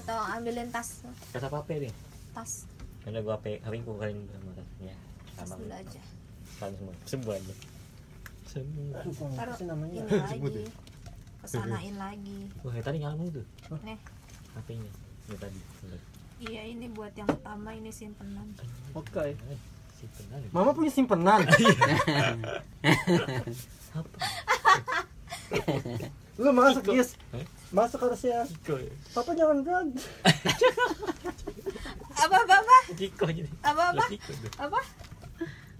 atau ambilin tas. Kata apa nih tas. Karena gua HP HP gua kalian sama ya. Tas sama dulu aja. Kalian semua. Semuanya semua. Taruh namanya? ini lagi. ya? kesanain lagi. Wah tadi ngalamin tuh. Nih. HP-nya yang tadi. Iya ini buat yang pertama ini simpenan. Oke. Eh, simpenan. Ya. mama punya simpenan. Apa lu masuk guys Eh? masuk harusnya. Ya papa jangan berani apa apa apa? Kiko jadi apa apa? Apa?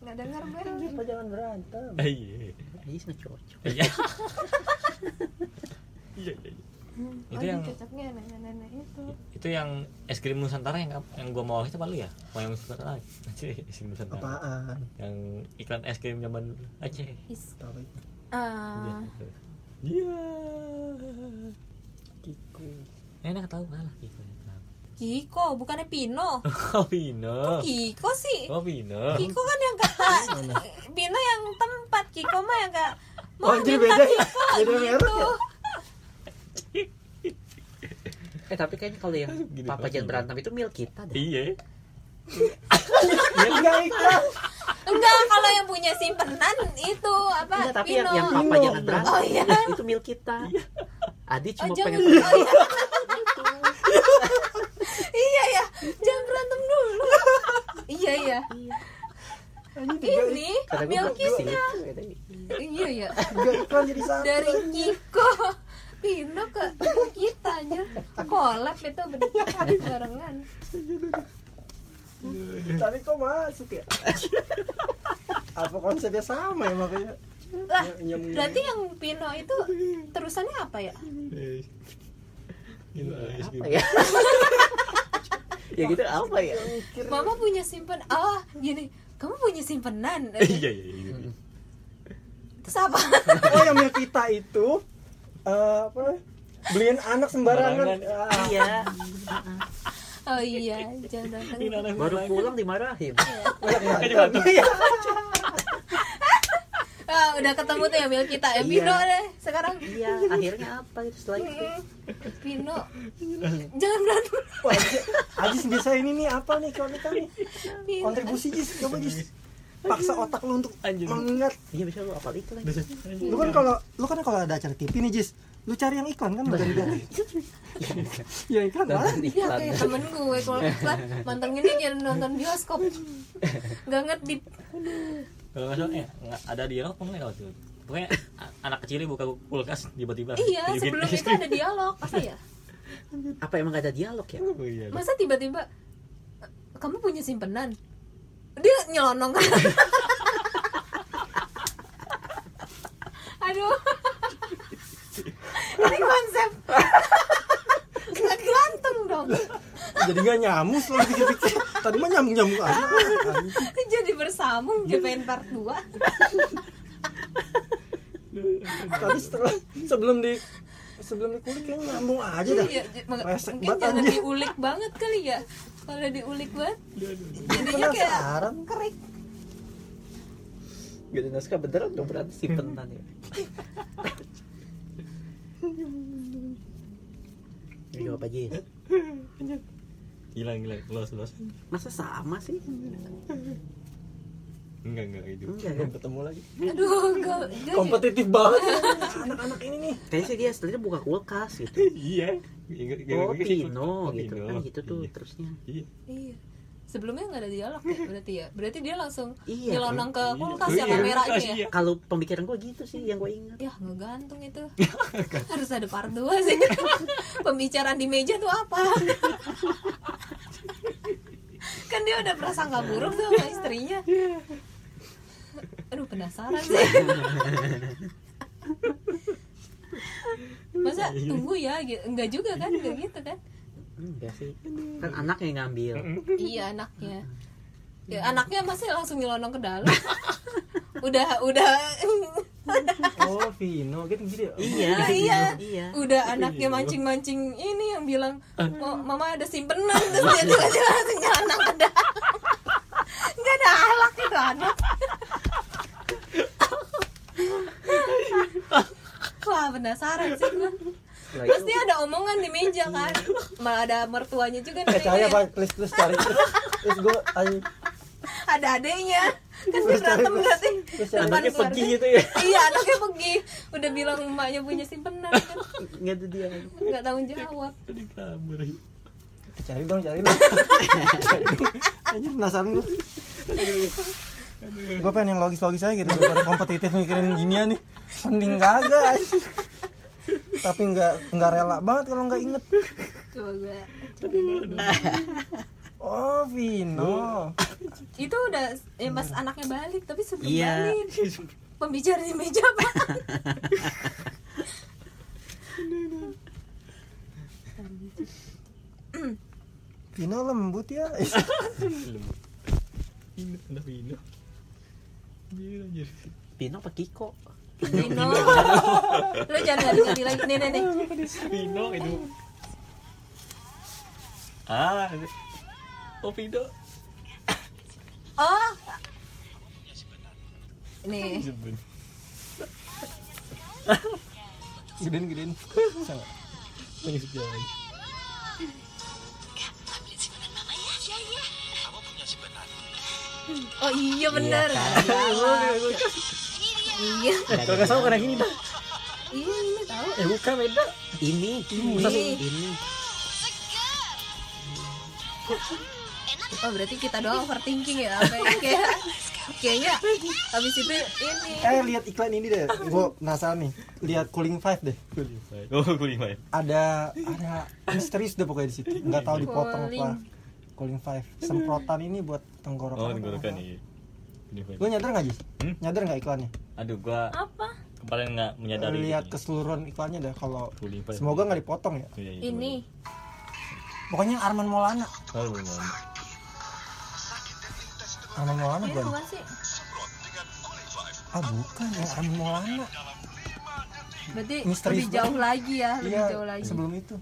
Nggak dengar gue papa jangan berantem. Ah, iya Ais nggak cocok. iya. Iya iya iya. oh, Itu ini yang- cocoknya nenek-nenek itu. itu yang es krim Nusantara yang yang gua mau itu apa lu ya? Mau yang Nusantara Aceh es krim Nusantara. Apaan? Yang iklan es krim zaman Aceh. Is ah iya. Kiko. Enak tahu kalah Kiko Kiko bukannya Pino? Oh Pino. Kiko sih? Oh Pino. Kiko kan yang kata Pino yang tempat Kiko mah yang kak Oh, jadi beda ya? Beda gitu. merek ya? Eh tapi kayaknya kalau yang Gini papa jangan berantem itu mil kita deh. iya. Ya enggak iklan enggak kalau yang punya simpenan itu apa Enggak, tapi yang, Pino. Yang papa Pino. jangan berantem Oh, iya. itu mil kita. Adi oh cuma jangan pengen oh, iya. iya ya jangan berantem dulu. Iya ya ini juga ini Kata gue milk sih. kita iya ya dari Kiko. Pino ke kita aja collab itu bener barengan tapi kok masuk ya? Apa konsepnya sama ya makanya? Lah berarti yang Pino itu terusannya apa ya? Gila, es krim. Apa ya? ya gitu apa ya? Mama punya simpen oh gini. Kamu punya simpenan. Iya iya iya terus apa? Oh yang milik kita itu eh, apa beliin anak sembarangan. Sembarangan. Ah, Iya. Oh iya jangan datang Baru pulang dimarahin. Kayaknya berantem. berantem. Iya. ah, udah ketemu tuh yang milik kita ya Iya. Pino deh sekarang Iya, akhirnya apa itu setelah itu? Pino jangan berantem Wah, Ajis- Ajis biasa ini nih apa nih kalau kita nih kontribusi Jis coba Jis paksa otak lu untuk Anjing. mengingat. Iya bisa lu apal itu lagi. lu kan kalau lu kan kalau ada acara TV nih Jis. Lu cari yang iklan kan bukan ganti ya iklan. Lah Nonton Ya iklan. kayak temen gue kalau iklan mantan ini kayak nonton bioskop. Nggak ngerti. Kalau nggak salah eh ada dialog apa nggak waktu itu. Pokoknya anak kecilnya buka kulkas tiba-tiba. Iya sebelum itu ada dialog apa ya? Apa emang gak ada dialog ya? Iya. masa tiba-tiba kamu punya simpenan dia nyelonong. Kan aduh. Ini konsep. Nggak gantung dong. Jadi nggak nyamus lo pikir-pikir tadi mah nyamuk nyamuk aja. Jadi bersambung JPN part 2 tadi setelah sebelum di sebelum dikulik kayaknya nyambung aja dah. Iya, mungkin jangan diulik banget kali ya kalau diulik banget jadinya kayak penasaran kerik Gitu naskah beneran dong berarti simpenan ya. Ya apa aja ya? gila gila los los Masa sama sih? enggak enggak itu Enggak belum kan? ketemu lagi aduh enggak enggak kompetitif banget anak-anak ini nih Kayaknya sih dia setelahnya buka kulkas gitu. iya Oh Pino Oh, gitu Pino. kan gitu tuh Iya. terusnya. iya Iya. Sebelumnya nggak ada dialog ya berarti ya. Berarti dia langsung Iya. nyelonong ke Iya. kulkas Iya, yang kamera kulkas, itu ya. iya. Kalau pemikiran gua gitu sih yang gua ingat. Ya ngegantung itu. Harus ada part 2 sih. Pembicaraan di meja tuh apa? kan dia udah prasangka buruk tuh sama istrinya. Aduh penasaran sih. Masa tunggu ya? gitu. Enggak juga kan? Enggak gitu kan? Enggak sih. Kan anak yang ngambil. Iya anaknya. Ya, anaknya masih langsung nyelonong ke dalam. udah udah oh Vino gitu gitu ya Iya, Ah, iya. Iya. udah anaknya mancing-mancing ini yang bilang oh, mama ada simpenan terus dia tiba-tiba langsung nyelonong ke dalam. Nggak ada alak itu anak. Wah penasaran sih gua. Terus itu dia ada omongan di meja kan. Malah ada mertuanya juga eh nih cahaya apa please please cari terus gue ayo ada adeknya. Kan dia berantem berarti. Anaknya keluarga. pergi gitu ya? Iya anaknya pergi. Udah bilang emaknya punya simpenan kan. Nggak ada dia. Nggak tanggung jawab. Di kamar. cari dong cari dong. Aja penasaran gue gue pengen yang logis-logis aja gitu daripada kompetitif mikirin ginian nih. Mending kagak. Tapi nggak nggak rela banget kalau nggak inget. Coba gue oh Vino. Itu udah ya pas anaknya balik tapi sebelum Iya. balik. Pembicara di meja apa Vino lembut ya. Vino. Anjir. Pino apa Kiko Dino lu jangan ngerti lagi. Nih nih nih. Vino itu. Ah. Oh Vino. oh. Nih. Gedein gedein. Bisa nggak? Nangis jalan. oh iya bener iya Kalau nggak salah karena gini dah. iya ini tahu Eh bukan beda. ini Ini. ini oh berarti kita doang overthinking ya apa ya? kayak kayaknya habis itu ini eh lihat iklan ini deh gue penasaran nih lihat cooling five deh Cooling five. Oh cooling five. ada ada misterius deh pokoknya di situ nggak tahu dipotong apa Cooling. five semprotan ini buat tenggorokan Oh tenggorokan apa. Lu nyadar nggak Jis? Hmm? Nyadar nggak iklannya? Aduh gua apa kemarin nggak menyadari. Lihat keseluruhan iklannya deh kalau semoga nggak dipotong ya. Iya, iya, ini Pokoknya Arman Maulana. Belum. belum. Arman Maulana bukan? Ah bukan yang Arman Maulana. berarti Misterius lebih jauh lagi ya lebih Iya jauh lagi sebelum itu.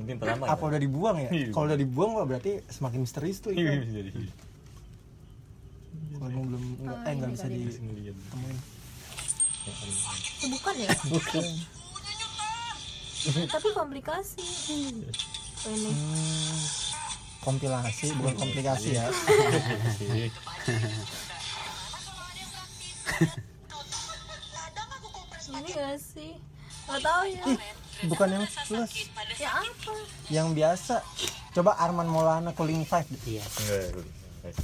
Mungkin pertama. Apa udah dibuang ya? Kalau udah dibuang berarti semakin misterius tuh Iya, Kalau belum nggak Oh, eh nggak ini bisa kali. ditemuin. itu bukan ya Bukan. tapi komplikasi ini Hmm, kompilasi bukan komplikasi ya. Iya. ini gak sih nggak tahu ya Bukan yang plus, ya apa yang biasa. Coba Arman Maulana cooling five iya Enggak,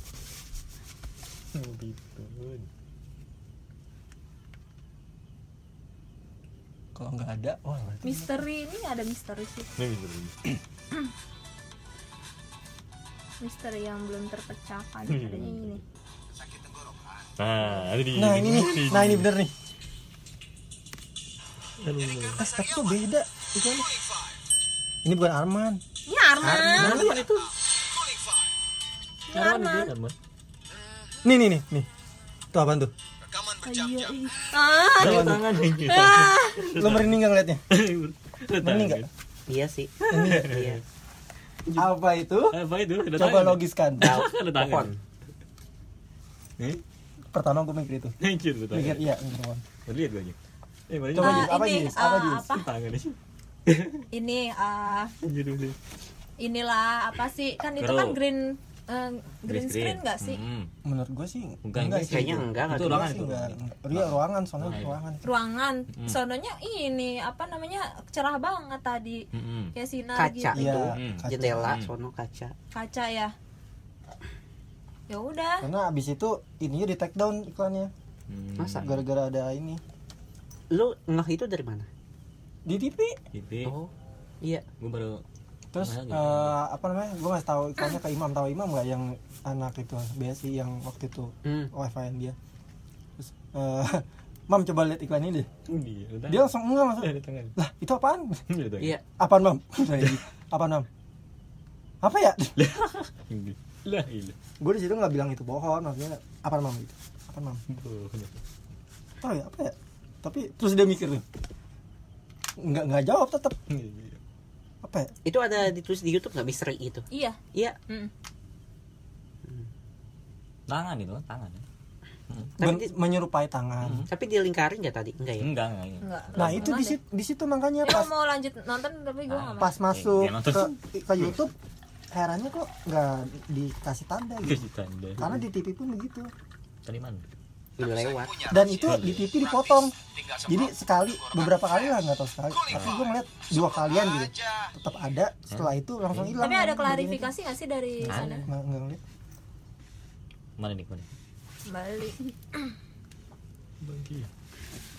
Kalau nggak ada, wah misteri ini ada misteri sih Ini jadi. misteri yang belum terpecahkan adanya ini Nah, ada di. Nah ini nih, nah ini bener nih. Aduh, tapi kok beda? Itu. Ini bukan Arman. ini Arman Mana kan itu? ini Arman Arman. Nih nih nih nih. Tuh apaan tuh? Iya iya ah Tangan tangan gitu. ah Lo merinding gak ngeliatnya? Merinding gak? iya sih iya Apa itu? Apa itu? Ada Coba tangan. logiskan. Pohon Nih, Pertama gue mikir itu. ada tangan. Mikir iya, mikir pohon. Lihat gua aja. Eh, Coba Jis, apa ini, Jis? Apa ah, Jis? apa? tangan sih? ini ah dulu. inilah apa sih kan itu kan green eh, green screen nggak sih Hmm. Menurut gue sih enggak ini sih. kayaknya enggak Itu enggak ruangan Sih, itu. enggak. Iya ruangan soalnya Ruangan. ruangan. ruangan Hmm. sononya ini apa namanya cerah banget tadi Hmm. kayak sinar Kaca. gitu Iya, Hmm. kaca. jendela Hmm. sono kaca kaca ya ya udah Karena abis itu ininya di take down iklannya. Hmm. Masa? Gara-gara ada ini lu ngeh itu dari mana di TV. Gitu. oh iya Gua baru Terus gitu? eh, apa namanya? Gue nggak tahu iklannya ke Imam tahu Imam nggak yang anak itu Besi yang waktu itu hmm. wifi dia. Terus eh, Mam coba lihat iklan ini deh. Iya, ada Dia langsung enggak langsung. tangan. Lah, itu apaan? Iya Apaan, Mam? apaan, Mam? Apa ya? Lah, iya. Gue di situ nggak bilang itu bohong, maksudnya apaan, Mam gitu. Apaan, Mam? Oh ya, apa ya? Tapi terus dia mikir tuh. Nggak nggak jawab tetap. Apa ya? itu ada ditulis di YouTube nggak misteri itu iya iya Mm. Tangan itu, tangan. Tapi Ben- di- menyerupai tangan Tapi dia lingkarin nggak tadi? Enggak ya? enggak enggak Enggak. nah belum itu di situ di situ makanya Ya, pas mau lanjut nonton tapi gue nggak mau. pas masuk Iya, nonton. ke ke YouTube herannya kok nggak dikasih tanda gitu tanda karena di TV pun begitu tadi mana Udah lewat. dan itu di TV dipotong. jadi sekali beberapa kali lah nggak tahu sekali. tapi gue ngeliat dua kalian gitu. Tetap ada setelah itu langsung hilang. Tapi ada klarifikasi nggak sih dari sana? nggak ngeliat. Mana nih mana Balik.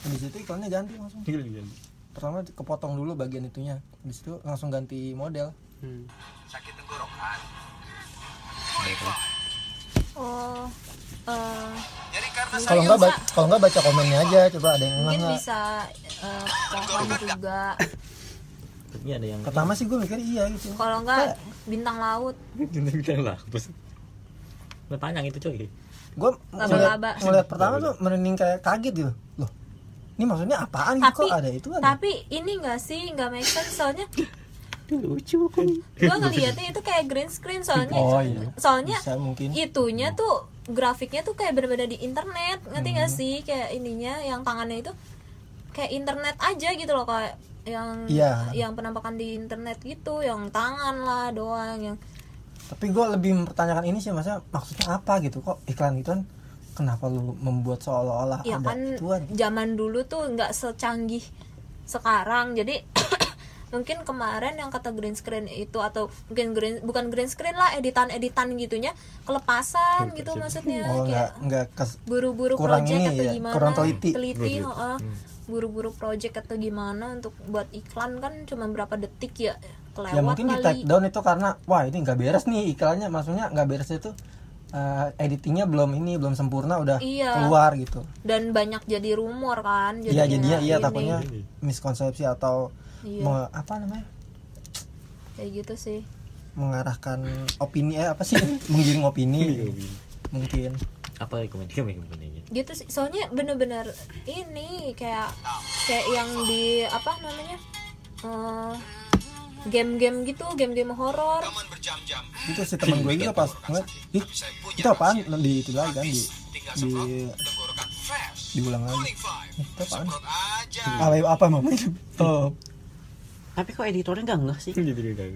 di situ iklannya ganti langsung. Pertama kepotong dulu bagian itunya. Di situ langsung ganti model. Hmm. Oh. Eh, kalau nggak kalau nggak baca komennya aja coba ada yang mungkin nggak bisa eh, pohon juga. tapi ada yang pertama sih gue mikir iya gitu. Kalau enggak bintang laut. bintang lah bos Udah panjang itu coy gue ngeliat, ngeliat pertama tuh merinding kayak kaget gitu. Loh ini maksudnya apaan gitu? Tapi kok ada itu ada? tapi ini enggak sih? Enggak make sense. Soalnya Lucu kok. gua ngeliatnya itu kayak green screen soalnya oh iya. soalnya bisa mungkin. itunya tuh grafiknya tuh kayak bener-bener di internet ngerti nggak sih? Kayak ininya yang tangannya itu kayak internet aja gitu loh kayak yang Iya. yang penampakan di internet gitu yang tangan lah doang yang tapi gue lebih mempertanyakan ini sih maksudnya maksudnya apa gitu? Kok iklan itu kan kenapa lu membuat seolah-olah ya ada kan ituan zaman dulu tuh nggak secanggih sekarang jadi mungkin kemarin yang kata green screen itu atau mungkin green bukan green screen lah editan editan gitunya kelepasan gitu maksudnya oh kayak nggak nggak kes buru-buru kurang project ini atau ya, gimana kurang teliti. heeh. buru-buru project atau gimana untuk buat iklan kan cuma berapa detik ya kelewat ya mungkin di kali. take down itu karena wah ini nggak beres nih iklannya maksudnya nggak beres itu eh, editingnya belum ini belum sempurna udah Iya. keluar gitu. Dan banyak jadi rumor kan Iya jadinya iya takutnya miskonsepsi atau Iya. apa namanya? Kayak gitu sih. Mengarahkan opini eh apa sih? Menggiring opini. Mungkin. Apa rekomendasi rekomendasinya gitu sih. Soalnya bener-bener ini kayak kayak yang di apa namanya eh, game-game gitu game-game horor. Itu si teman gue juga pas ngeliat ih itu apaan? Di itu lagi kan di di diulang lagi. Itu apaan apa apa mama itu oh Tapi kok editornya enggak enggak sih?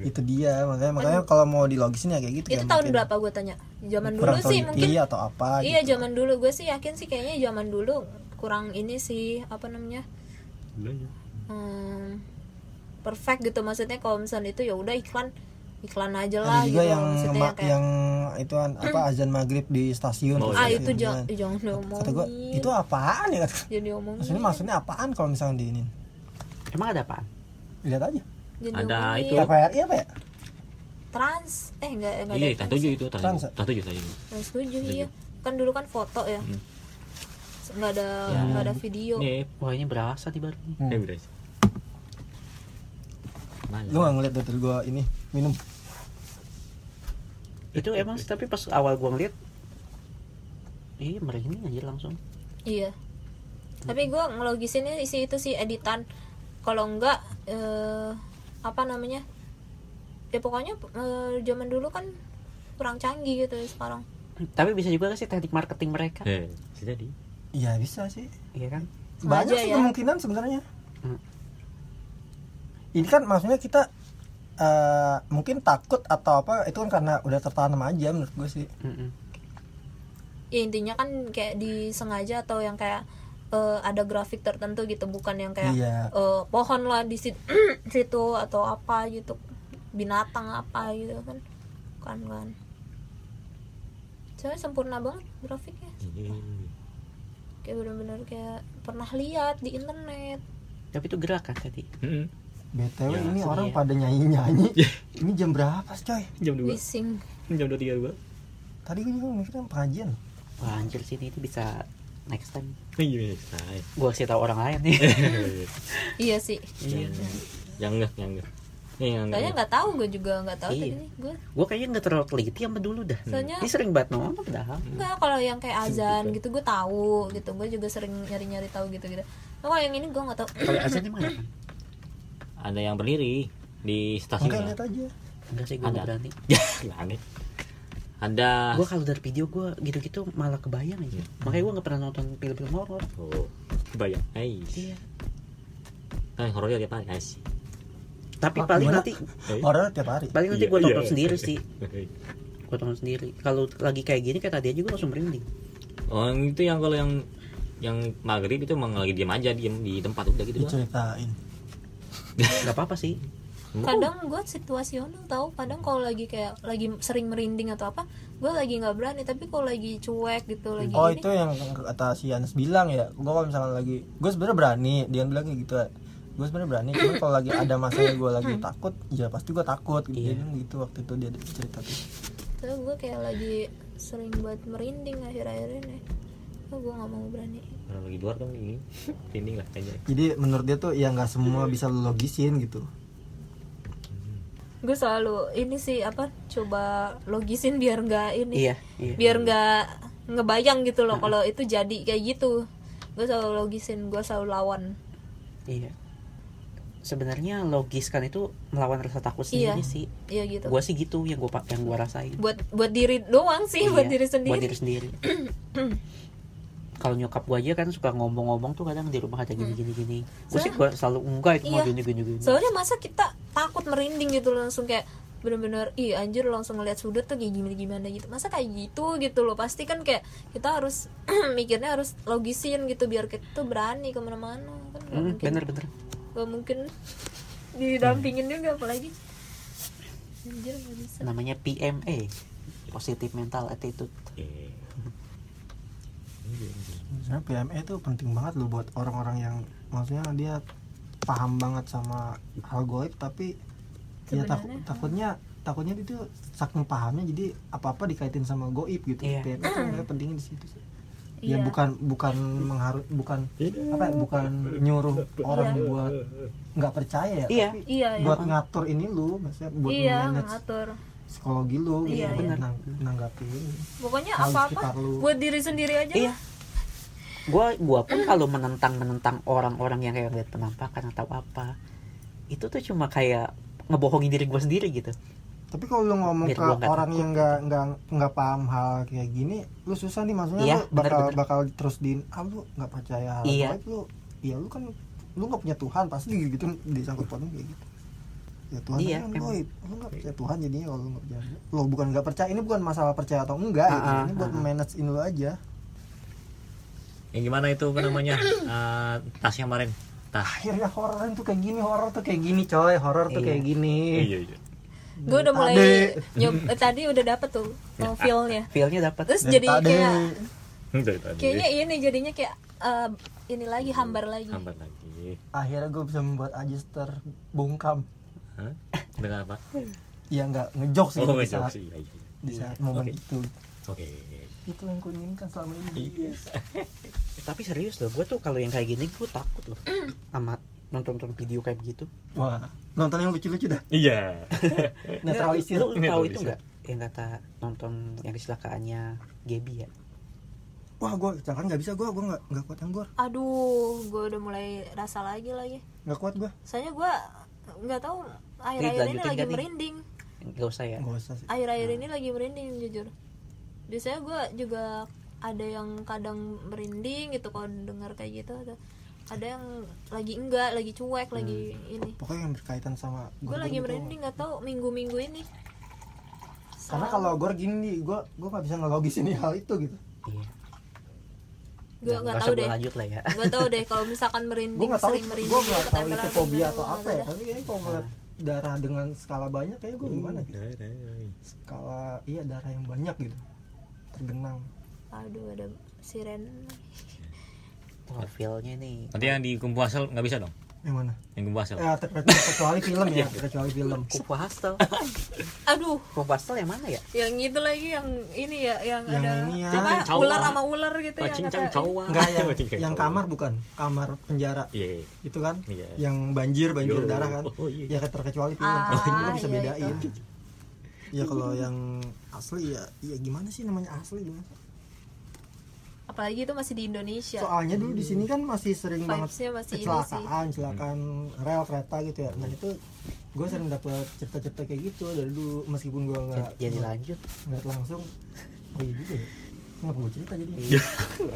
itu dia makanya makanya kalau mau dilogisin ya kayak gitu itu ya tahun mungkin. berapa gue tanya? Zaman dulu kurang sih mungkin. Atau apa iya gitu. zaman dulu. Gue sih yakin sih kayaknya zaman dulu kurang ini sih apa namanya? Hmm, perfect gitu maksudnya. Kalau misalnya itu ya udah iklan iklan aja lah ada juga gitu yang maksudnya ma- kayak yang itu apa azan maghrib di stasiun Oh, ah di itu sini. jangan jangan diomongin kata gue itu apaan ya? Kata jadi omongin maksudnya maksudnya apaan kalau misalnya di ini Emang ada apaan? Lihat aja. Jadi Ada omongin. itu. TVRI apa ya? Trans. Eh enggak enggak iya tak tujuh itu Trans, ya? tak tujuh. Tadi trans tujuh iya. Kan dulu kan foto ya. Hmm. nggak ada nggak ada video. Nih Wah ini berasa di baru. Hmm. eh udah Mana? lu nggak ngeliat dari gua ini minum? Itu emang sih, tapi pas awal gua ngeliat Iya merinding aja langsung. Iya. Tapi gue ngelogisinnya isi itu sih editan. Kalau enggak eh, apa namanya ya pokoknya eh, zaman dulu kan kurang canggih gitu sekarang Tapi bisa juga sih teknik marketing mereka eh bisa jadi iya bisa sih Iya kan? banyak Sengaja sih ya. kemungkinan sebenarnya Hmm. ini kan maksudnya kita eh, mungkin takut atau apa itu kan karena udah tertanam aja menurut gue sih Mm-mm. ya intinya kan kayak disengaja atau yang kayak eh, ada grafik tertentu gitu bukan yang kayak Iya. eh, pohon lah di sit- situ atau apa gitu binatang apa gitu kan. Kan kan. Soalnya sempurna banget grafiknya. Iya. kayak bener-bener kayak pernah lihat di internet. Tapi itu gerak kan tadi Mm-mm. btw Ya, ini orang ya. pada nyanyi nyanyi ini jam berapa sih coy? Jam dua. Bising. Jam dua tiga dua. Tadi gue juga mikirnya pengajian. Wah anjir sini itu bisa next time. Iya saya Gua kasih tahu orang lain nih. Iya sih. Yang yang enggak yang enggak. Yang soalnya enggak nggak tahu gue juga nggak tahu Iya. tadi nih gue Gua kayaknya nggak terlalu teliti sama dulu dah. Soalnya Ini sering banget nonton padahal Enggak, kalau yang kayak azan gitu. gue tahu gitu. Gue juga sering nyari-nyari tahu gitu-gitu. Nah, kalau yang ini gue nggak tahu. Kalau azan emang ada ada yang berdiri di stasiun enggak lihat aja. Enggak sih nggak berani. Ya aneh ada. Gue kalau dari video gue gitu-gitu malah kebayang aja. Makanya gue nggak pernah nonton film-film horor. Oh bayang Ais. iya. Kan horor tiap hari Ais. tapi Ah, paling gimana? nanti horor tiap hari? Paling nanti Iya, gue iya. tonton sendiri sih. Gue tonton sendiri. Kalau lagi kayak gini kayak tadi aja gue langsung merinding. Oh itu yang kalau yang yang maghrib itu emang lagi diam aja diam di tempat udah gitu diceritain. nggak apa-apa sih kadang gue situasional tahu kadang kalau lagi kayak lagi sering merinding atau apa gue lagi nggak berani. Tapi kalau lagi cuek gitu lagi oh ini itu yang kata si Anas bilang ya. Gue kalau misalnya lagi gue sebenarnya berani dia bilang kayak gitu. Gue sebenarnya berani cuma kalau lagi ada masalah gue lagi takut ya pasti gue takut. Gitu Iya. Dia bilang gitu waktu itu dia cerita tuh. Tuh gue kayak lagi sering buat merinding akhir-akhir ini. Oh gue nggak mau berani? Orang lagi luar kan ini. Ini lah kayaknya. Jadi menurut dia tuh ya nggak semua bisa logisin gitu gue selalu ini sih apa coba logisin biar nggak ini iya iya. biar nggak ngebayang gitu loh kalau itu jadi kayak gitu. Gue selalu logisin gue selalu lawan. Iya. Sebenarnya logis kan itu melawan rasa takut Iya. sendiri sih. Iya gitu. Gue sih gitu yang gue yang gue rasain. Buat buat diri doang sih buat Iya, diri sendiri. buat diri sendiri kalau nyokap gue aja kan suka ngomong-ngomong tuh kadang di rumah ada gini gini gini. Gue sih gue selalu enggak itu mau Iya. gini gini gini. Soalnya masa kita takut merinding gitu loh, langsung kayak bener-bener ih anjir langsung ngeliat sudut tuh kayak gimana gimana gitu. Masa kayak gitu gitu loh. Pasti kan kayak kita harus mikirnya harus logisin gitu biar kita tuh berani ke mana-mana. Kan nggak Hmm, mungkin. bener bener. Nggak mungkin didampingin juga apalagi. Anjir nggak bisa. Namanya PMA positive mental attitude. Eh, sebenarnya PME itu penting banget loh buat orang-orang yang maksudnya dia paham banget sama hal goib tapi ya takut Sebenarnya, takutnya takutnya itu saking pahamnya jadi apa-apa dikaitin sama goib gitu Iya. PME itu sebenarnya pentingnya di situ sih ya Iya. bukan bukan mengharus bukan apa ya, bukan nyuruh orang Iya. buat nggak percaya ya Iya. tapi iya iya buat ngatur ini lu maksudnya buat iya manage ngatur psikologi lu gitu Iya, buat iya. nang- nanggapin pokoknya sekitar lu. buat diri sendiri aja iya gua gua pun kalau menentang menentang orang-orang yang kayak lihat penampakan atau apa itu tuh cuma kayak ngebohongin diri gua sendiri gitu Tapi kalau lu ngomong Biar ke orang takut. yang nggak nggak nggak paham hal kayak gini, lu susah nih maksudnya Iya, lu bakal bener-bener. bakal terus di ah lu nggak percaya hal Iya. lu ya lu kan lu nggak punya Tuhan pasti gitu disangkut pautnya kayak gitu. Ya Tuhan Iya, kan. Lu nggak percaya Tuhan jadinya kalau lu nggak percaya. Lo bukan nggak percaya, ini bukan masalah percaya atau enggak gitu. Ah, ah, Ini buat ah. manage ini lu aja. Yang gimana itu apa namanya Eh, tas yang kemarin tas Akhirnya horor tuh kayak gini, horor tuh kayak gini coy, horor tuh Iya. kayak gini. iya iya gue udah mulai nyob eh, tadi udah dapet tuh oh, feel-nya feelnya dapat terus jadi kayak kayaknya ini jadinya kayak eh, ini lagi hambar lagi hambat lagi Akhirnya gue bisa membuat Ajis terbungkam. Hah? dengan apa Ya nggak ngejok sih oh di ngejok saat, sih iya, iya. di saat momen Oke. itu. oke Itu yang gue inginkan selama ini. Iya. tapi serius loh gue tuh kalau yang kayak gini gue takut loh sama nonton nonton video kayak begitu Wah, nonton yang lucu-lucu dah. iya Netralisir. lu Ini tahu itu nggak yang kata nonton yang kecelakaannya Gaby ya Wah, gue kecelakaan nggak bisa gue, gue nggak nggak kuat yang gue, aduh gue udah mulai rasa lagi lagi nggak kuat gue. soalnya gue nggak tahu akhir-akhir ini lagi merinding nggak usah ya Nggak usah sih. akhir-akhir ini lagi merinding jujur biasanya gue juga ada yang kadang merinding gitu kalau dengar kayak gitu ada ada yang lagi enggak lagi cuek lagi ini Pokoknya yang berkaitan sama gue lagi gitu. merinding nggak tahu minggu-minggu ini Karena kalau gue gini gue gue nggak bisa ngelogisin hal itu gitu. iya gue nggak tahu deh lanjut lah ya nggak tahu deh kalau misalkan Gue merinding nggak tahu, sering merinding gue nggak tahu itu fobia atau apa ya. Tapi kayaknya kalau ngeliat darah dengan skala banyak, kayak gue gimana gitu. Darai. Skala iya darah yang banyak gitu, tergenang. aduh ada siren Wah, feelnya nih nanti yang di kumpu asal nggak bisa dong Yang mana? yang kumpu asal Ya, ter- terkecuali film ya, terkecuali film. kupu hastel aduh kupu hastel yang mana ya yang itu lagi yang ini ya yang, Yang ada ini ya. apa Cincang ular sama ular gitu yang cincang cawa Enggak yang, yang kamar bukan, kamar penjara. iya Itu kan? Iya. Yang banjir, banjir Yo. darah kan? Oh, iya. Ya terkecuali film. Ah, Kalau ini lo bisa iya, bedain. Ya kalau yang asli ya, ya gimana sih namanya asli dong? apalagi itu masih di Indonesia Soalnya dulu di sini kan masih sering banget masih kecelakaan, kecelakaan rel kereta gitu ya. Nah itu gue sering dapet cerita-cerita kayak gitu dari dulu meskipun gue nggak jadi lanjut nggak langsung oh iya juga ya kenapa gue cerita jadi Iya.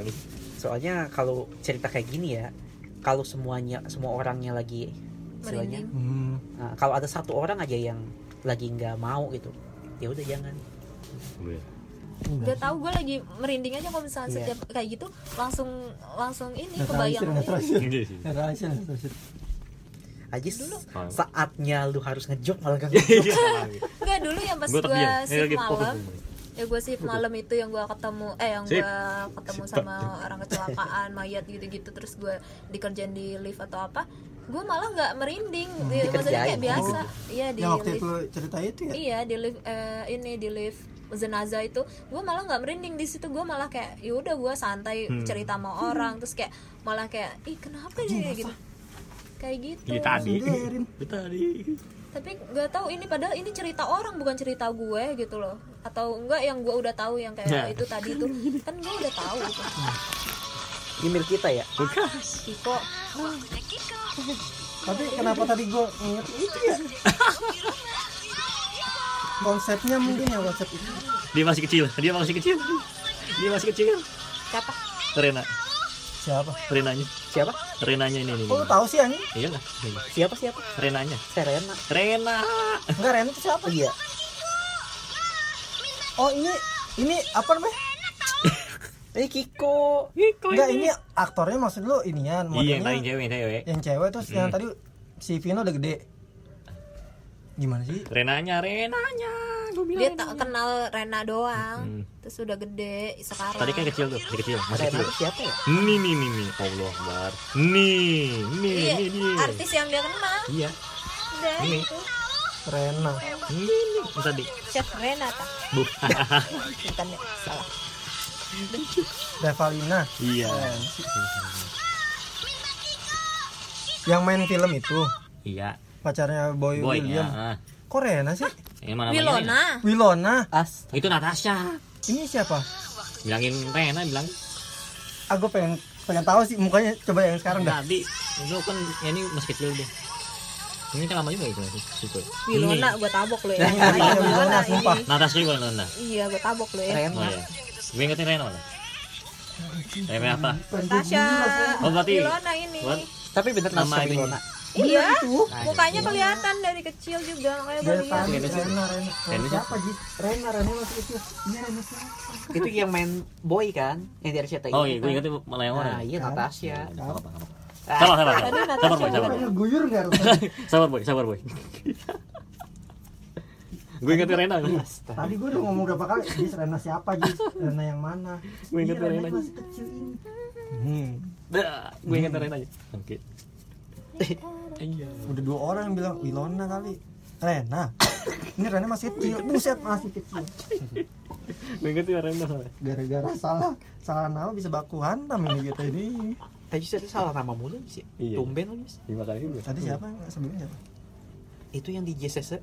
soalnya kalau cerita kayak gini ya kalau semuanya semua orangnya lagi istilahnya hmm. nah, kalau ada satu orang aja yang lagi nggak mau gitu ya udah jangan Udah tahu gue lagi merinding aja kalau misalnya Iya. setiap kayak gitu langsung langsung ini Nggak kebayang. nggak. Iya. Nggak nggak aja Dulu. saatnya lu harus ngejok malah gak Iya. Enggak dulu yang pas Gue shift fokus. malam ya gue shift malam itu yang gue ketemu eh yang Sip. gue ketemu sama orang kecelakaan mayat gitu-gitu terus gue dikerjain di lift atau apa gue malah nggak merinding. Di- maksudnya kayak biasa. iya di yang waktu lift itu cerita itu ya? Iya di lift eh, ini di lift jenazah itu. Gue malah nggak merinding di situ. Gue malah kayak ya udah gue santai Hmm. cerita sama orang. Terus kayak malah kayak ih kenapa kayak gitu. kayak gitu. Iya tadi. Tadi. tapi nggak tahu ini padahal ini cerita orang bukan cerita gue gitu loh. Atau enggak yang gue udah tahu yang kayak Ya. itu tadi tuh kan gue udah tahu itu email kita ya? Kiko tapi kenapa tadi gue inget itu ya konsepnya mungkin ya konsep itu Dia masih kecil. Dia masih kecil. Dia masih kecil. siapa Rena. siapa Renanya. siapa Renanya ini ini. kok lu tahu sih anjing Iya lah. siapa siapa Renanya. Serena Rena. enggak Ren itu siapa iya oh ini ini apa namanya eh Kiko enggak ini aktornya maksud lu inian Iya yang tadi modelnya cewek yang cewek. yang cewek terus yang Hmm. tadi si Vino udah gede gimana sih Renanya, Renanya. Dia tak kenal Rena doang Hmm. terus udah gede sekarang Tadi kan kecil tuh, masih kecil, masih kecil. siapa ya Nih nih nih nih, Allah Akbar. Nih, nih, iya nih, nih. artis yang dia kenal Iya. udah Ini. itu Rena nih. Ini tadi. chef Rena tak Bu. bukan ya salah Revalina iya. yang main film itu Iya. pacarnya Boy, Boy William ya. kok Rena sih Yang mana? Wilona Wilona as Itu Natasha. ini siapa Bilangin Rena bilang aku pengen pengen tahu sih mukanya coba yang sekarang dah tadi itu kan ya ini masih kecil deh. Ini kan lama juga itu masih situ. Wilona gue tabok lo ya Wilona, Wilona, sumpah. Natasha juga Nona. iya gue tabok lo ya Oh Serena iya. Gue ingetin Rena malah. Rena apa? Tasya Oh, berarti- Wilona ini Buat tapi bener Nama ini. Wilona iya itu mukanya kelihatan dari kecil juga lihat tadi Rena siapa? Rena Rena siapa Ji Rena Rena masih kecil iya Rena siapa itu yang main boy kan yang dari cerita Oh itu iya, gue ingetin malah yang mana? nah iya Kan? Natasha Sabar, sabar. Ah, Sabar, sabar. Natasha Sabar, boy, sabar. Guyur nggak Sabar, boy, sabar, boy. Gue ingetin Rena. tadi gue udah ngomong berapa kali Ji Rena siapa Ji Rena yang mana Gue inget Iya, Rena. masih kecil ini hmm. Dah, gue ingetin Rena aja. Oke. Iya. udah dua orang yang bilang Wilona kali Rena ini Rena masih kecil buset masih kecil Gue ingetin Rena gara-gara salah salah nama bisa baku hantam ini kita ini tadi itu salah nama mulu sih Iya. tumben lu Jis. Juga. tadi siapa sebelumnya siapa itu yang di JCC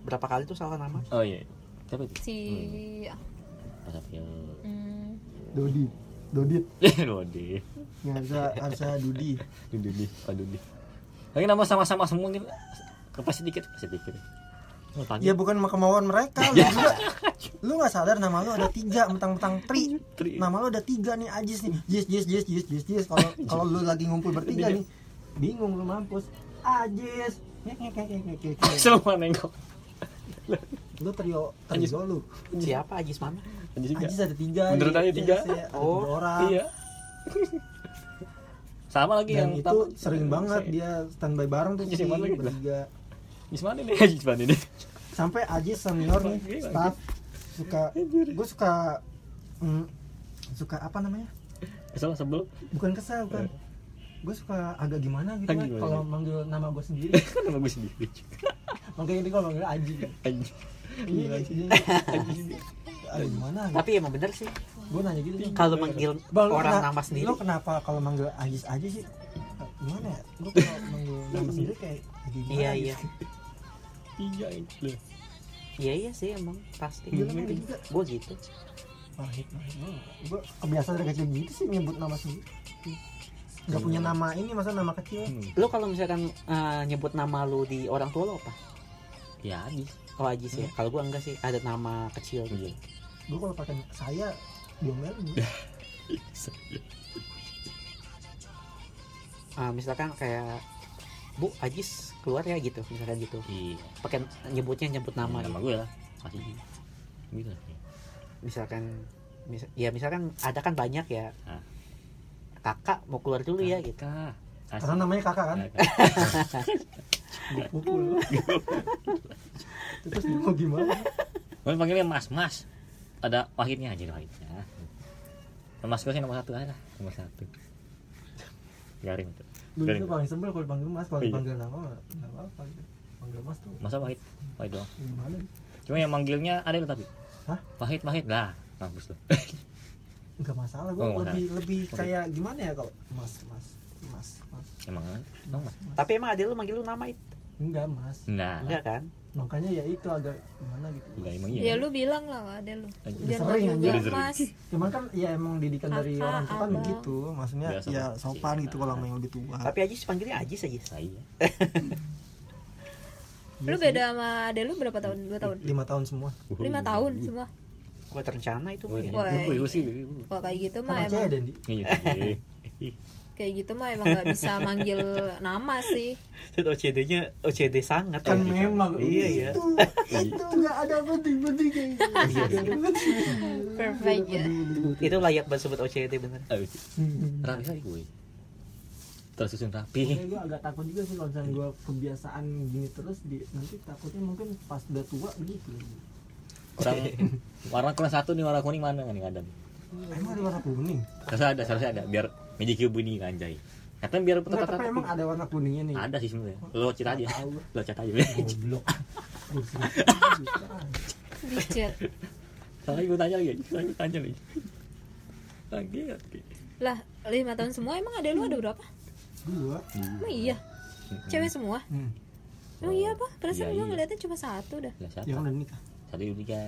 berapa kali tuh salah nama Oh iya. Siapa itu? si Pas April. hmm, Dodi Dodit Dodi. nggak bisa harusnya Dudi Dudi, Pak Dudi. Lagi nama sama-sama semua gitu. Kepas sedikit, kepas sedikit. Oh, tadi. ya bukan kemauan mereka lu juga lu nggak sadar nama lu ada tiga mentang-mentang tri Tri. nama lu ada tiga nih Ajis nih Jis Jis Jis Jis Jis Jis kalau kalau lu lagi ngumpul bertiga nih bingung lu mampus Ajis. Semua nengok. lu trio Ajis. trio lu siapa Ajis mana Aja juga. Ajis ada tiga di ada tiga? Ada Oh, orang Iya. Sama lagi dan yang itu sering banget dia standby bareng tuh Ajis mana lagi? bertiga Di mana nih? Di mana nih? sampai Ajis senior nih staff suka gue suka mm, suka apa namanya Kesel sebel. bukan kesal bukan gue suka agak gimana gitu kan kalau manggil nama gue sendiri. Kan nama gue sendiri. makanya ini kalau manggil Aji. Anjing. ini ini agak gimana gitu. tapi emang bener sih. Gue nanya gitu. Kalau manggil Bang, orang kena- nama sendiri. lu kenapa kalau manggil Ajis aja sih? Gimana ya? Gue kalau manggil nama sendiri kayak gimana iya gitu. iya. Tiga itu. iya iya sih emang. Pasti. Iya, gue gitu. Pahit pahit gue kebiasaan dari kecil gitu sih nyebut nama sendiri nggak punya nama ini masa nama kecil. Hmm. lu kalau misalkan eh, nyebut nama lu di orang tua lu apa? Ya habis oh Ajis ya. Kalau gua enggak sih ada nama kecil iya. Gue kalau pakai saya diomelin Ah, misalkan kayak Bu Ajis keluar ya gitu misalkan gitu. Iya. Pakai nyebutnya nyebut nama nama gitu. gue lah masih gitu misalkan mis- ya misalkan ada kan banyak ya. Ah. Kakak mau keluar dulu ya gitu Kak. karena namanya kakak kan gue pukul terus dia mau gimana Gue panggilnya Mas, Mas. Ada wahidnya aja wahidnya. Mas gue sih nomor satu aja, nomor satu. Garing tuh. dulu paling sebel kalau dipanggil mas kalau Iya. dipanggil nama nggak apa-apa gitu panggil mas tuh Masa wahid? Wahid doang. gimana Cuma yang manggilnya ada lo tapi. Hah? Wahid, wahid lah. Mampus tuh. Nggak masalah gue Oh, lebih lebih kayak gimana ya kalau mas mas mas mas? Emang kan? Emang Mas. tapi emang ada lu manggil lu nama itu enggak mas. Nah, enggak kan? Makanya ya itu agak gimana gitu. Enggak emang ya iya. lu bilang lah ade lu. Udah biar sering, anjir. mas. Cuman kan ya emang didikan dari orang tua kan begitu. Maksudnya Biasa ya sopan gitu kalau sama yang lebih tua. Tapi Ajis panggilnya Ajis aja. Saya. lu beda sama ade lu berapa tahun? Dua tahun? Lima tahun semua. Lima tahun semua gua terencana itu Oh, mah ya. Wah. iya. Sih. ibu. wah kayak gitu mah emang ya Iya. iya. kayak gitu mah emang nggak bisa manggil nama sih itu OCD-nya OCD sangat kan ya. memang Iya, iya. itu itu nggak ada penting-penting kayak gitu Iya, Nggak ada penting. perfect ya itu layak banget sebut OCD bener Hmm. Rapi kali gue. Tersusun rapi. gue agak takut juga sih kalau misalnya gue kebiasaan gini terus di, nanti takutnya mungkin pas udah tua begitu Kurang warna kurang satu nih warna kuning mana nih ada nih. emang ada warna kuning Harusnya ada, harusnya ada biar Magic Cube ini anjay. Katanya biar tetap tapi emang ada warna kuningnya nih ada sih sebenarnya. Lo chat aja. Gue. Lo chat aja. goblok dicet Soalnya gue tanya lagi, gue tanya lagi. Lagi, lagi. lah lima tahun semua emang ade lu ada berapa dua emang iya cewek semua hmm. emang iya apa perasaan Iya, gua iya. ngeliatnya cuma satu dah Lah siapa? yang udah nikah Satu yang tiga.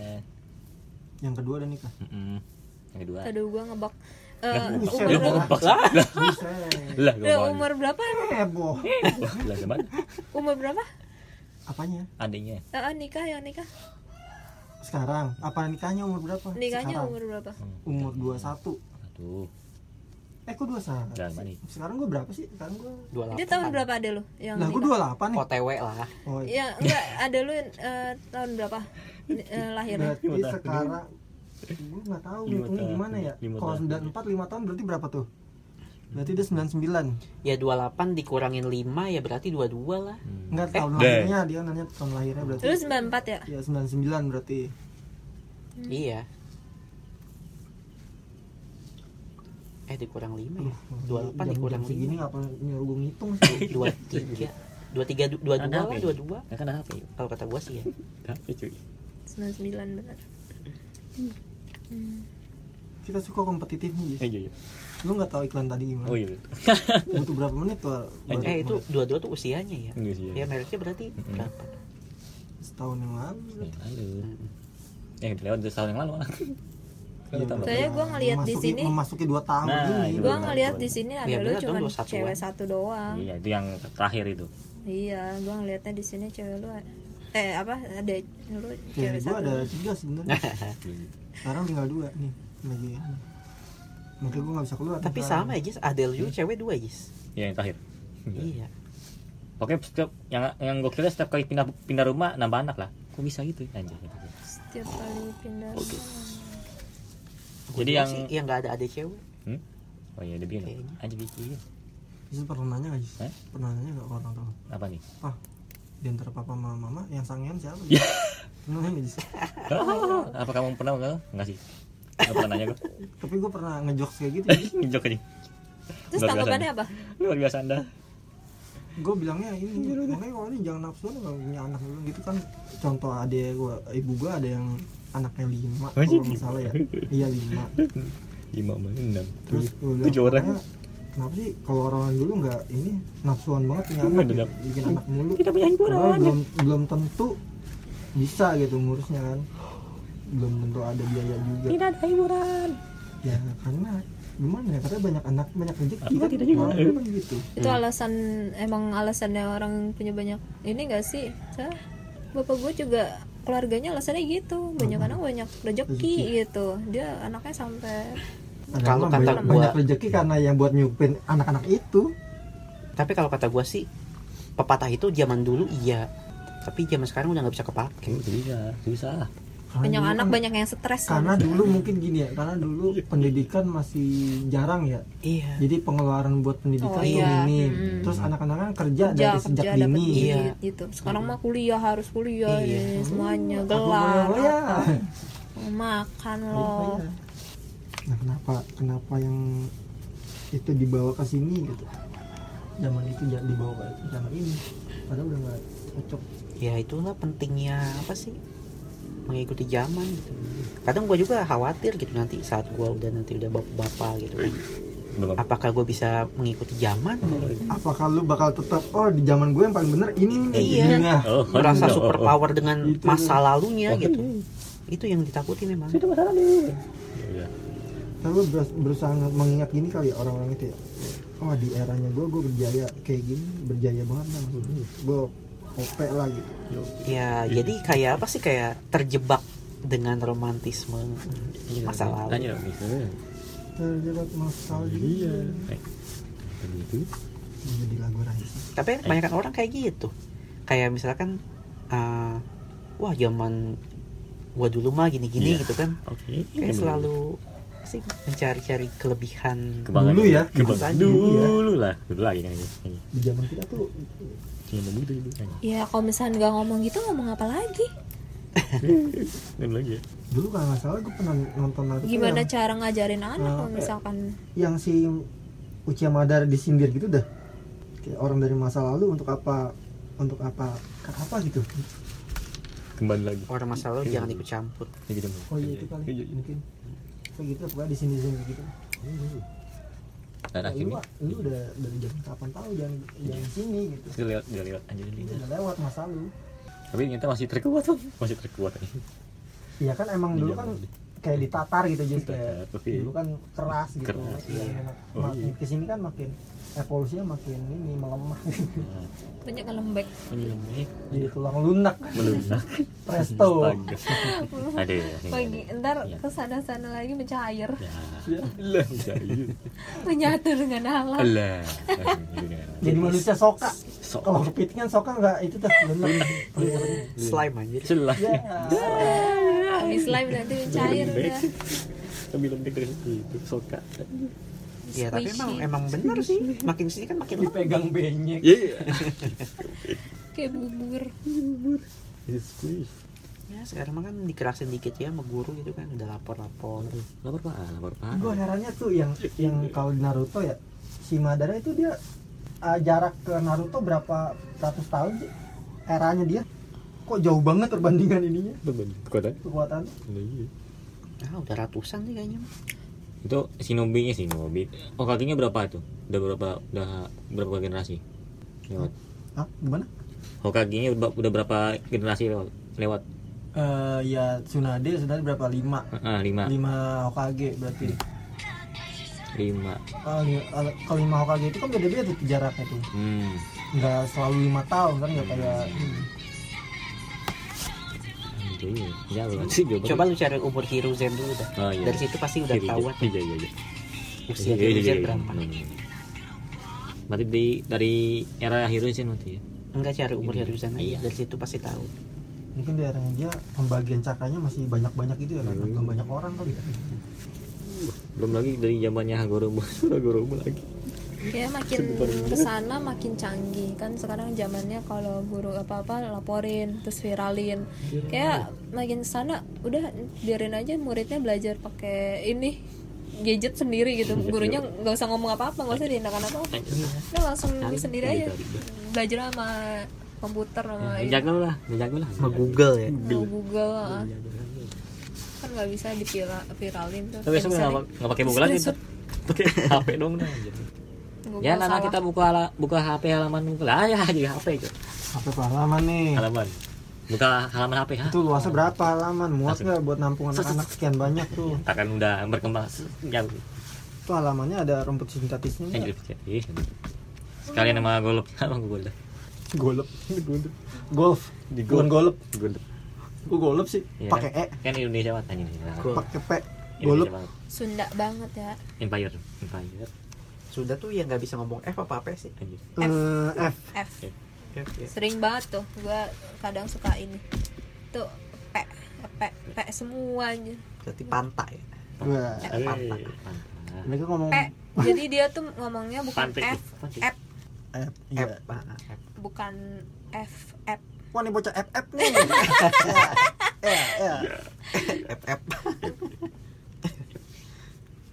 yang kedua udah nikah Mm-mm. Yang kedua. aduh gua ngebak Eh, Lah, umur mau ngebak. Lah, lah, Udah, gimana? umur berapa heboh Lah, gimana? umur berapa apanya Adiknya. Eh, eh, nikah ya nikah sekarang apa nikahnya umur berapa nikahnya sekarang umur berapa umur 21 Satu. Eh kok 21 Jangan balik. sekarang gue berapa sih? Sekarang gue dua dia tahun berapa ade lu? Yang lah gue nikah? 28 nih. OTW lah. Oh, iya. ya enggak ada lu eh, tahun berapa? Eh, lahirnya? berarti Lima tahun. sekarang gue nggak tahu Lima ngitungnya tahun. gimana ya? Lima kalau tahun. 94 5 tahun berarti berapa tuh? Berarti dia 99 ya 28 dikurangin 5 ya berarti 22 lah. Hmm. enggak tahun Deh. lahirnya dia nanya tahun lahirnya berarti. Lu 94 ya? Ya 99 berarti. Iya eh dikurang 5 ya 28 dikurang segini 5 ngapa nyuruh gue ngitung sih 23 23 22 Ada lah apa ya? 22 Ya kan ada apa ya? kalau kata gua sih ya apa cuy? 99 benar kita suka kompetitif nih Eh, iya, iya. lu nggak tahu iklan tadi gimana Oh iya. butuh berapa menit tuh baru- eh itu dua-dua tuh usianya ya Iya sih. ya mereknya berarti Mm-mm. berapa setahun yang lalu Yang lalu. Eh, lewat dari tahun yang lalu. Iya, tambah. Saya gua ngeliat di sini. memasuki dua tahun Nah, ini gua benar. ngeliat di sini ada Iya, lu benar dong, cuma 21-an. cewek satu doang Iya, itu yang terakhir itu. iya gua ngeliatnya di sini cewek lu eh apa ada lu Cewek cewek gue satu ada tiga sebenarnya sekarang tinggal dua nih lagi makanya gue nggak bisa keluar tapi sama ya Jis Adel juga cewek dua Jis Ya, yang terakhir. iya Oke, setiap yang yang gue kira setiap kali pindah pindah rumah nambah anak lah. Kok bisa gitu? Anjir. setiap kali pindah rumah. Jadi yang sih yang nggak ada ada cewek Hmm? Oh iya, dia bikin. Anjir bikin. Jis pernah nanya nggak Jis Hah? pernah nanya nggak ke orang tua Apa nih? ah di antara papa sama mama yang sangean siapa Ya. pernah nanya Jis Apa kamu pernah enggak? Enggak sih. Enggak pernah nanya gue. tapi gue pernah ngejokes kayak gitu Ngejok aja. terus tanggapannya apa Luar biasa Anda. gue bilangnya ini makanya kalau ini jangan nafsu nggak punya anak dulu gitu kan contoh adek gue ibu gue ada yang anaknya lima Oh, kalau jadi? nggak salah ya iya lima Lima mana enam. terus Tujuh orang. "Makanya, kenapa sih kalau orang dulu nggak ini nafsuan banget punya anak Bener. gitu, bikin anak mulu Kita punya hiburan. Padahal belum belum tentu bisa gitu ngurusnya kan belum tentu ada biaya juga Tidak ada hiburan. ya karena gimana ya karena banyak anak banyak rezeki Apa kan tidak juga? Dulu kan gitu itu alasan emang alasannya orang punya banyak ini gak sih Sa? bapak gue juga keluarganya alasannya gitu. Banyak anak banyak rezeki gitu. Dia anaknya sampai Kalau kata banyak, gua- banyak rezeki karena yang buat nyupin anak-anak itu. Tapi kalau kata gua sih pepatah itu zaman dulu iya. Tapi zaman sekarang udah nggak bisa kepake. Bisa bisa. Karena banyak anak kan- banyak yang stres. karena dulu mungkin gini ya karena dulu pendidikan masih jarang ya. Iya. Jadi pengeluaran buat pendidikan Oh, tuh iya. minim. Mm-mm. terus anak-anak kan kerja, kerja dari sejak kerja dini. Iya. gitu. Sekarang mah kuliah harus kuliah Iya. ini semuanya gelar boleh ya makan Iya, loh. iya. nah kenapa kenapa yang itu dibawa ke sini gitu? Zaman itu jangan dibawa ke zaman ini. Padahal udah nggak cocok. Ya itulah pentingnya apa sih mengikuti zaman gitu. Kadang gue juga khawatir gitu nanti saat gue udah nanti udah bapak-bapak gitu. Kan belum. Apakah gue bisa mengikuti zaman? Apakah lu bakal tetap oh di zaman gue yang paling bener ini nih? Iya. Ini, nah. oh merasa no. super power dengan Itu masa lalunya Oh, gitu. Iya. itu yang ditakuti memang. Itu masalah nih Iya. Lalu berus- berusaha mengingat gini kali ya orang-orang itu ya. Oh di eranya gue gue berjaya kayak gini berjaya banget lah maksudnya. Gue OP lah gitu ya jadi kayak apa sih? Kayak terjebak dengan romantisme masa lalu. tanya dong misalnya terjebak nostalgia. Iya eh. Tadi itu jadi lagu Raisa. Tapi kebanyakan orang kayak gitu. Kayak misalkan uh, wah zaman gua dulu mah gini-gini Iya. gitu kan. oke. Kayak selalu sih mencari-cari kelebihan Kebanggaan Dulu ya, kebanggaan dulu dulu, ya. lah. Dulu lagi kan. Di zaman kita tuh ngomong gitu kan ya kalau misalnya nggak ngomong gitu ngomong apa lagi? Dan lagi ya? Dulu kalau nggak salah gue pernah nonton Naruto gimana yang, cara ngajarin anak Nah, kalau misalkan? yang si Uchiha Madara disindir gitu dah. Kayak orang dari masa lalu untuk apa untuk apa apa gitu. Kembali lagi. Orang masa lalu jangan ikut campur. Ya gitu oh iya itu kali. Iya, iya. mungkin. Kayak gitu pokoknya di sini sini gitu dan Ya, lu, akhirnya lu udah dari zaman kapan tahu jangan jangan sini gitu. Itu lewat udah lewat. Aja dulu udah lewat masa lalu tapi ternyata masih terkuat tuh masih terkuat. Iya kan emang dulu kan kayak ditatar gitu jadi kayak oke. dulu kan keras gitu. Keras, Iya, iya. enak. Oh, makin iya. ke sini kan makin evolusinya makin ini melemah banyak yang lembek. Menyelembek jadi tulang lunak. Melunak. Presto. Ada ya pagi ntar Iya. ke sana lagi mencair ya. Menyatu dengan alam. Lah jadi manusia soka. Sok kalau kepiting kan soka nggak itu tuh? Lunak slime anjir. Celah ya habis live nanti mencair udah. lebih lembek dari itu soka ya tapi emang emang bener sih. Makin sini kan makin dipegang benyek. Iya. Kayak bubur. Itu squeeze ya sekarang mah kan dikerasin dikit ya sama guru gitu kan udah lapor-lapor. Lapor pak lapor pak gue herannya tuh yang yang kalau di Naruto ya si Madara itu dia uh, jarak ke Naruto berapa ratus tahun sih? Eranya dia kok jauh banget perbandingan ininya? Berbanding kekuatan? Kekuatan iya. Ah udah ratusan sih kayaknya. Itu shinobi nya shinobi. Oh kakinya berapa tuh udah berapa udah berapa generasi? Lewat. Ah gimana? Hokage-nya udah, udah berapa generasi lewat? Lewat. Eh ya Tsunade Tsunade berapa? Lima. Ah lima. Lima Hokage berarti. Lima. Ah, li- ah, kalau lima Hokage itu kan beda-beda tuh jaraknya tuh. Hmm. Nggak selalu lima tahun kan nggak kayak hmm. Iya jauh sih jauh coba lu cari umur Hiruzen dulu dah. Oh, iya. dari situ pasti udah Iya, ketahuan iya iya iya. Usia Iya, iya, Hiruzen iya. berapa? Hmm. berarti di dari era Hiruzen berarti ya? Enggak cari umur Hiruzen aja. Iya. dari situ pasti tahu. Mungkin daerahnya dia pembagian cakranya masih banyak-banyak gitu ya kan? Hmm. belum banyak orang kali ya. Belum lagi dari zamannya Hagoromo. Hagoromo lagi ya makin ke sana makin canggih. Kan sekarang zamannya kalau guru apa apa laporin terus viralin. Kayak makin ke sana udah biarin aja muridnya belajar pakai ini gadget sendiri gitu. Gurunya nggak usah ngomong apa apa nggak usah diindakan apa apa udah langsung sendiri aja. belajar sama komputer sama ini. jago lah jago lah sama Google ya. Sama Google ah. kan nggak bisa diviralin tuh. Tapi Bisa nggak pakai Google lagi tuh pakai HP dong dah di- Google ya nana kita buka hala- buka HP halaman Google lah ya jadi HP itu. Apa halaman nih? Halaman. Buka halaman HP ha itu luasnya berapa halaman? Muat nggak buat nampung anak-anak sekian banyak tuh? Akan udah berkembang jauh itu halamannya ada rumput sintetisnya? Anjir, iya. sekalian sama golop sama Google dah golep. Golf. Di bukan golep. Golep. gua golep sih? Iya. Pakai e. Kan? Kan Indonesia banget anjing. Pakai p. Banget. Sunda banget ya. Empire, Empire. Sudah tuh yang nggak bisa ngomong F apa apa sih? Anjing. Eh, f. F. F, ya. sering banget tuh gua kadang suka ini. Tuh P P P semuanya. Berarti pantai Wah, Eh, Pantai. mereka ngomong P. Jadi dia tuh ngomongnya bukan Pantai. F Pantai. F. F iya. F, ah, ah, F. bukan F F. Wah nih bocah f f nih. Ya ya F, F.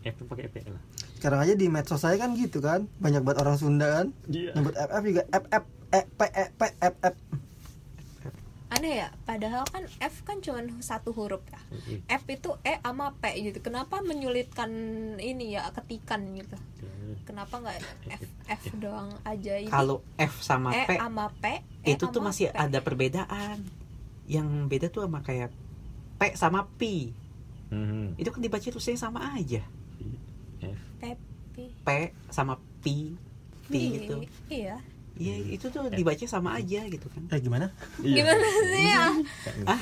F tuh pakai F lah. Sekarang aja di medsos saya kan gitu kan. Banyak banget orang Sunda kan. Iya. nyebut FF juga. FF E P E P F F. Aneh ya padahal kan F kan cuma satu huruf ya. F itu E sama P gitu. Kenapa menyulitkan ini ya ketikan gitu? Kenapa nggak F F doang aja ini? Kalau F sama E P sama P E itu tuh masih P. ada perbedaan. Yang beda tuh sama kayak P sama P. Hmm. itu kan dibaca tulisannya sama aja P sama P P Iya, gitu. iya. Iya itu tuh dibaca sama aja gitu kan. Eh gimana? Gimana sih ya? Ah.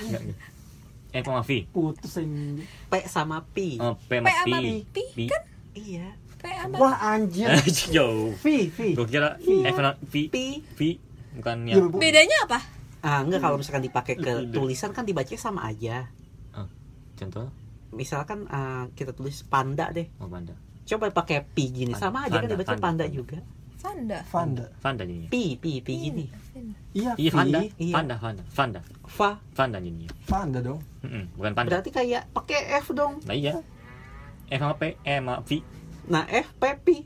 F sama V. putus ini P sama P. Oh, P sama P. P. P. kan? Iya. P sama wah anjir. Jauh. V V Gue kira F sama V. P. V bukan Iya, Bu. bedanya apa? Ah enggak kalau misalkan dipakai ke Iya. tulisan kan dibaca sama aja. Contoh? Misalkan ah, kita tulis panda deh. Oh panda. Coba pakai P gini Panda, sama aja kan panda, dibaca panda, panda panda. juga Vanda Vanda Vanda jadinya. P P P gini iya Iya V Vanda. Iya. Vanda, Vanda. Fa Vanda jadinya. Vanda dong Mm-mm, bukan panda. berarti kayak pakai F dong Nah iya. F sama P, E sama V. nah F P P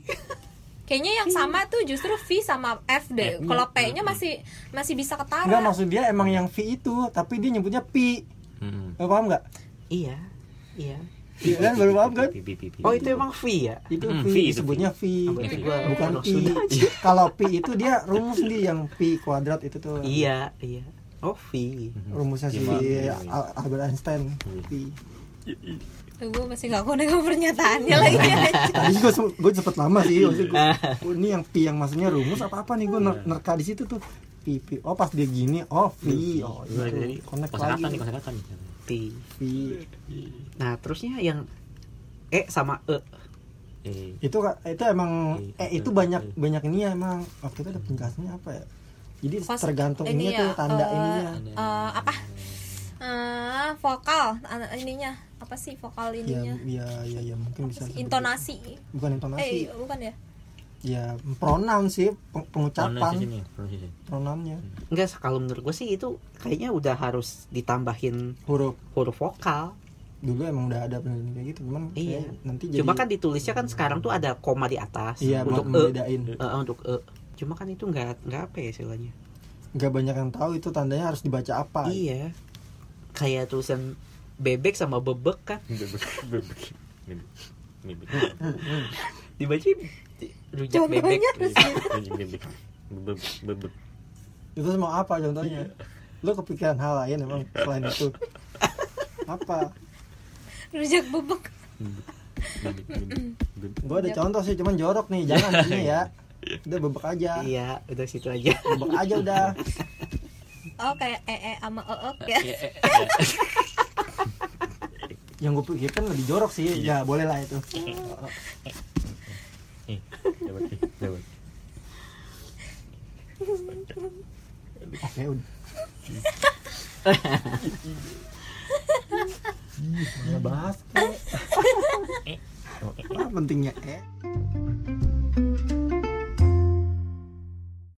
kayaknya yang sama tuh justru V sama F deh F-nya. kalau P-nya masih masih bisa ketara Enggak maksud dia emang yang V itu tapi dia nyebutnya P Hmm. Lo paham nggak? iya iya Iya kan baru paham kan? Oh itu emang V ya Itu Hmm, V, V itu disebutnya V. Oh, Bukan orang P. Sunda. Kalau P itu dia rumus nih yang P kuadrat itu tuh. iya iya oh V Rumusnya si Iya, iya. Al- Albert Einstein. Iya. P. gue masih gak konek sama pernyataannya lagi Tadi gue gue sempet lama sih. Maksudnya gua, oh, ini yang P yang maksudnya rumus apa apa nih gue ner- nerka di situ tuh. P P. Oh pas dia gini, oh V. Oh Iya, jadi itu. Connect lagi. kosakata nih. V. nah terusnya yang E sama E. Eh, itu Kak, itu emang Iya, eh itu iya, banyak iya. banyak ini ya emang. Waktu itu ada penjelasannya apa ya? Jadi Pas- tergantung ini ininya ya, tuh tanda eh, ininya. eh, apa? Eh, vokal ininya. Apa sih vokal ya ininya? ya ya, ya mungkin Apa bisa intonasi. bukan intonasi. Eh bukan ya ya pronoun sih peng- pengucapan. Pronounnya. Enggak kalau menurut gue sih itu kayaknya udah harus ditambahin huruf. huruf vokal. Dulu emang udah ada penelitian kayak gitu cuman Iya. nanti jadi cuma kan ditulisnya kan sekarang tuh ada koma di atas iya untuk E. membedain. Eh, eh, untuk E. Cuma kan itu nggak nggak apa ya istilahnya. Nggak banyak yang tahu itu tandanya harus dibaca apa. Iya. Kayak tulisan bebek sama bebek kan. Bebek, bebek. Bebek. Bebek. dibaca rujak bebek. Contohnya Bebek, bebek. Bebek, bebek. itu semua apa contohnya? Lu kepikiran hal lain emang selain itu? Apa? Rujak bebek. Gua ada contoh sih cuman jorok nih. Jangan ini ya. Udah bebek aja. Iya udah situ aja. Bebek aja udah. Oh kayak e e sama e ya. Eh. yang gue pikirkan lebih jorok sih. Ya boleh lah itu Dapat, dapat. oke udah Ih, bahas. Eh, oh, eh. Apa pentingnya eh